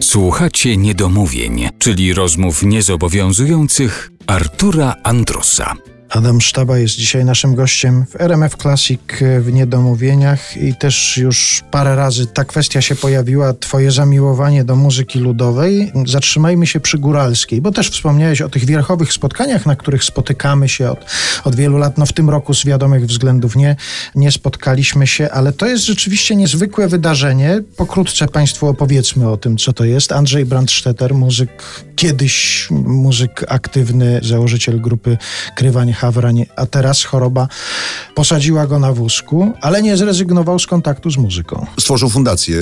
Słuchacie niedomówień, czyli rozmów niezobowiązujących Artura Andrusa. Adam Sztaba jest dzisiaj naszym gościem w RMF Classic w Niedomówieniach i też już parę razy ta kwestia się pojawiła, twoje zamiłowanie do muzyki ludowej. Zatrzymajmy się przy góralskiej, bo też wspomniałeś o tych wierchowych spotkaniach, na których spotykamy się od, od wielu lat. No w tym roku z wiadomych względów nie, nie spotkaliśmy się, ale to jest rzeczywiście niezwykłe wydarzenie. Pokrótce Państwu opowiedzmy o tym, co to jest. Andrzej Brandstetter, muzyk, kiedyś muzyk aktywny, założyciel grupy Krywanie Hawrań, a teraz choroba posadziła go na wózku, ale nie zrezygnował z kontaktu z muzyką. Stworzył fundację,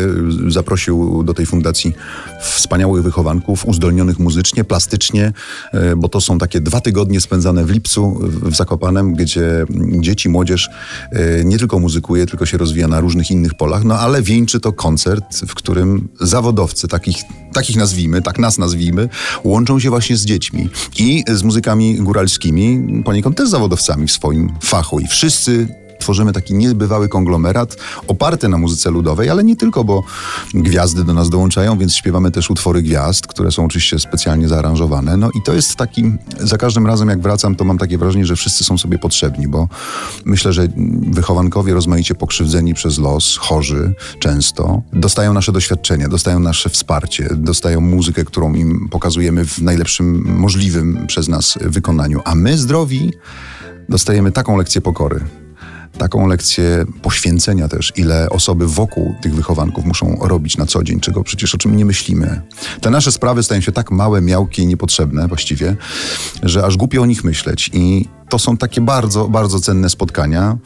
zaprosił do tej fundacji wspaniałych wychowanków, uzdolnionych muzycznie, plastycznie, e, bo to są takie dwa tygodnie spędzane w lipcu w Zakopanem, gdzie dzieci, młodzież e, nie tylko muzykuje, tylko się rozwija na różnych innych polach, no ale wieńczy to koncert, w którym zawodowcy, takich, takich nazwijmy, tak nas nazwijmy, łączą się właśnie z dziećmi i z muzykami góralskimi, poniekąd też zawodowcami w swoim fachu. I wszyscy tworzymy taki niebywały konglomerat oparty na muzyce ludowej, ale nie tylko, bo gwiazdy do nas dołączają, więc śpiewamy też utwory gwiazd, które są oczywiście specjalnie zaaranżowane. No i to jest taki, za każdym razem jak wracam, to mam takie wrażenie, że wszyscy są sobie potrzebni, bo myślę, że wychowankowie rozmaicie pokrzywdzeni przez los, chorzy często, dostają nasze doświadczenie, dostają nasze wsparcie, dostają muzykę, którą im pokazujemy w najlepszym możliwym przez nas wykonaniu, a my zdrowi dostajemy taką lekcję pokory taką lekcję poświęcenia też, ile osoby wokół tych wychowanków muszą robić na co dzień, czego przecież o czym nie myślimy. Te nasze sprawy stają się tak małe, miałkie i niepotrzebne właściwie, że aż głupio o nich myśleć. I to są takie bardzo, bardzo cenne spotkania.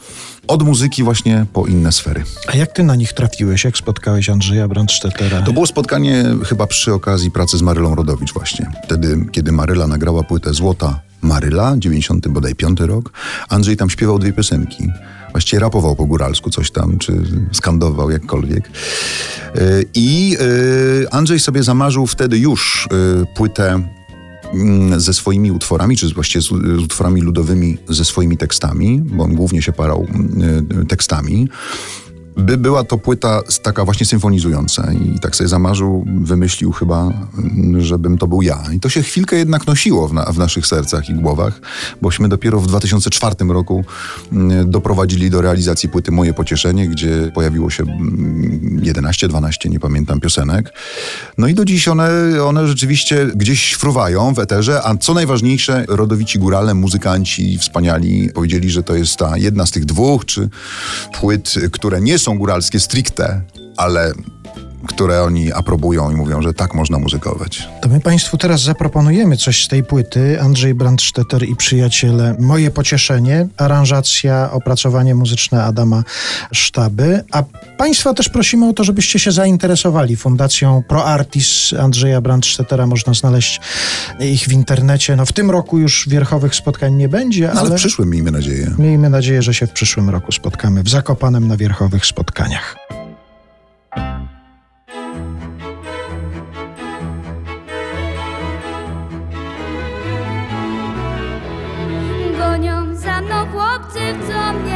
Od muzyki właśnie po inne sfery. A jak ty na nich trafiłeś? Jak spotkałeś Andrzeja Brandstettera? To było spotkanie chyba przy okazji pracy z Marylą Rodowicz właśnie. Wtedy, kiedy Maryla nagrała płytę Złota Maryla, 90 bodaj 5 rok, Andrzej tam śpiewał dwie piosenki. Właściwie rapował po góralsku coś tam, czy skandował jakkolwiek. E, I e, Andrzej sobie zamarzył wtedy już e, płytę ze swoimi utworami, czy właściwie z, utworami ludowymi ze swoimi tekstami, bo on głównie się parał mm, tekstami by była to płyta taka właśnie symfonizująca i tak sobie zamarzył, wymyślił chyba, żebym to był ja. I to się chwilkę jednak nosiło w, na, w naszych sercach i głowach, bośmy dopiero w 2004 roku mm, doprowadzili do realizacji płyty Moje Pocieszenie, gdzie pojawiło się 11-12, mm, nie pamiętam, piosenek. No i do dziś one, one rzeczywiście gdzieś fruwają w eterze, a co najważniejsze, rodowici górale, muzykanci wspaniali powiedzieli, że to jest ta jedna z tych dwóch, czy płyt, które nie są góralskie stricte, ale które oni aprobują i mówią, że tak można muzykować. To my Państwu teraz zaproponujemy coś z tej płyty. Andrzej Brandstetter i przyjaciele. Moje pocieszenie, aranżacja, opracowanie muzyczne Adama Sztaby. A Państwa też prosimy o to, żebyście się zainteresowali Fundacją Pro Artis Andrzeja Brandstettera. Można znaleźć ich w internecie. No w tym roku już wierchowych spotkań nie będzie, no, ale... ale w przyszłym miejmy nadzieję. Miejmy nadzieję, że się w przyszłym roku spotkamy w Zakopanem na wierchowych spotkaniach. tipped on the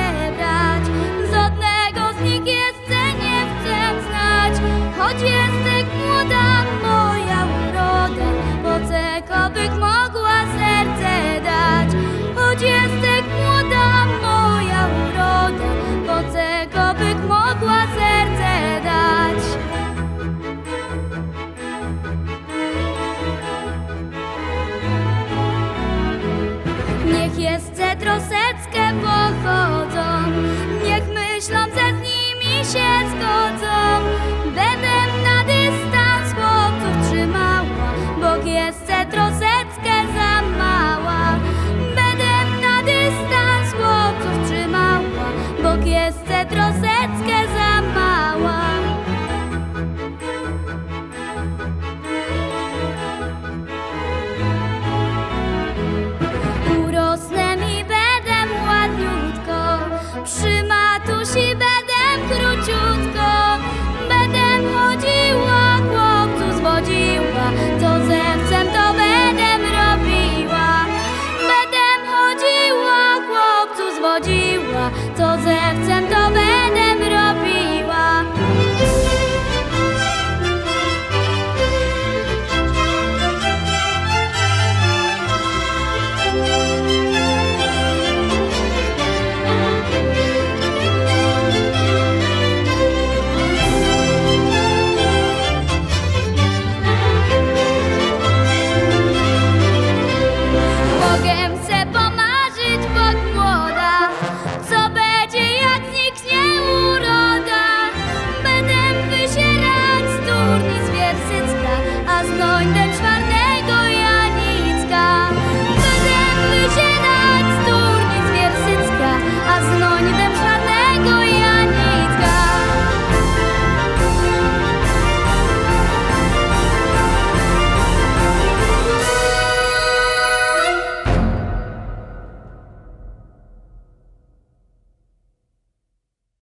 troseckę pochodzą, niech myślą, że z nimi się zgodzą. Będę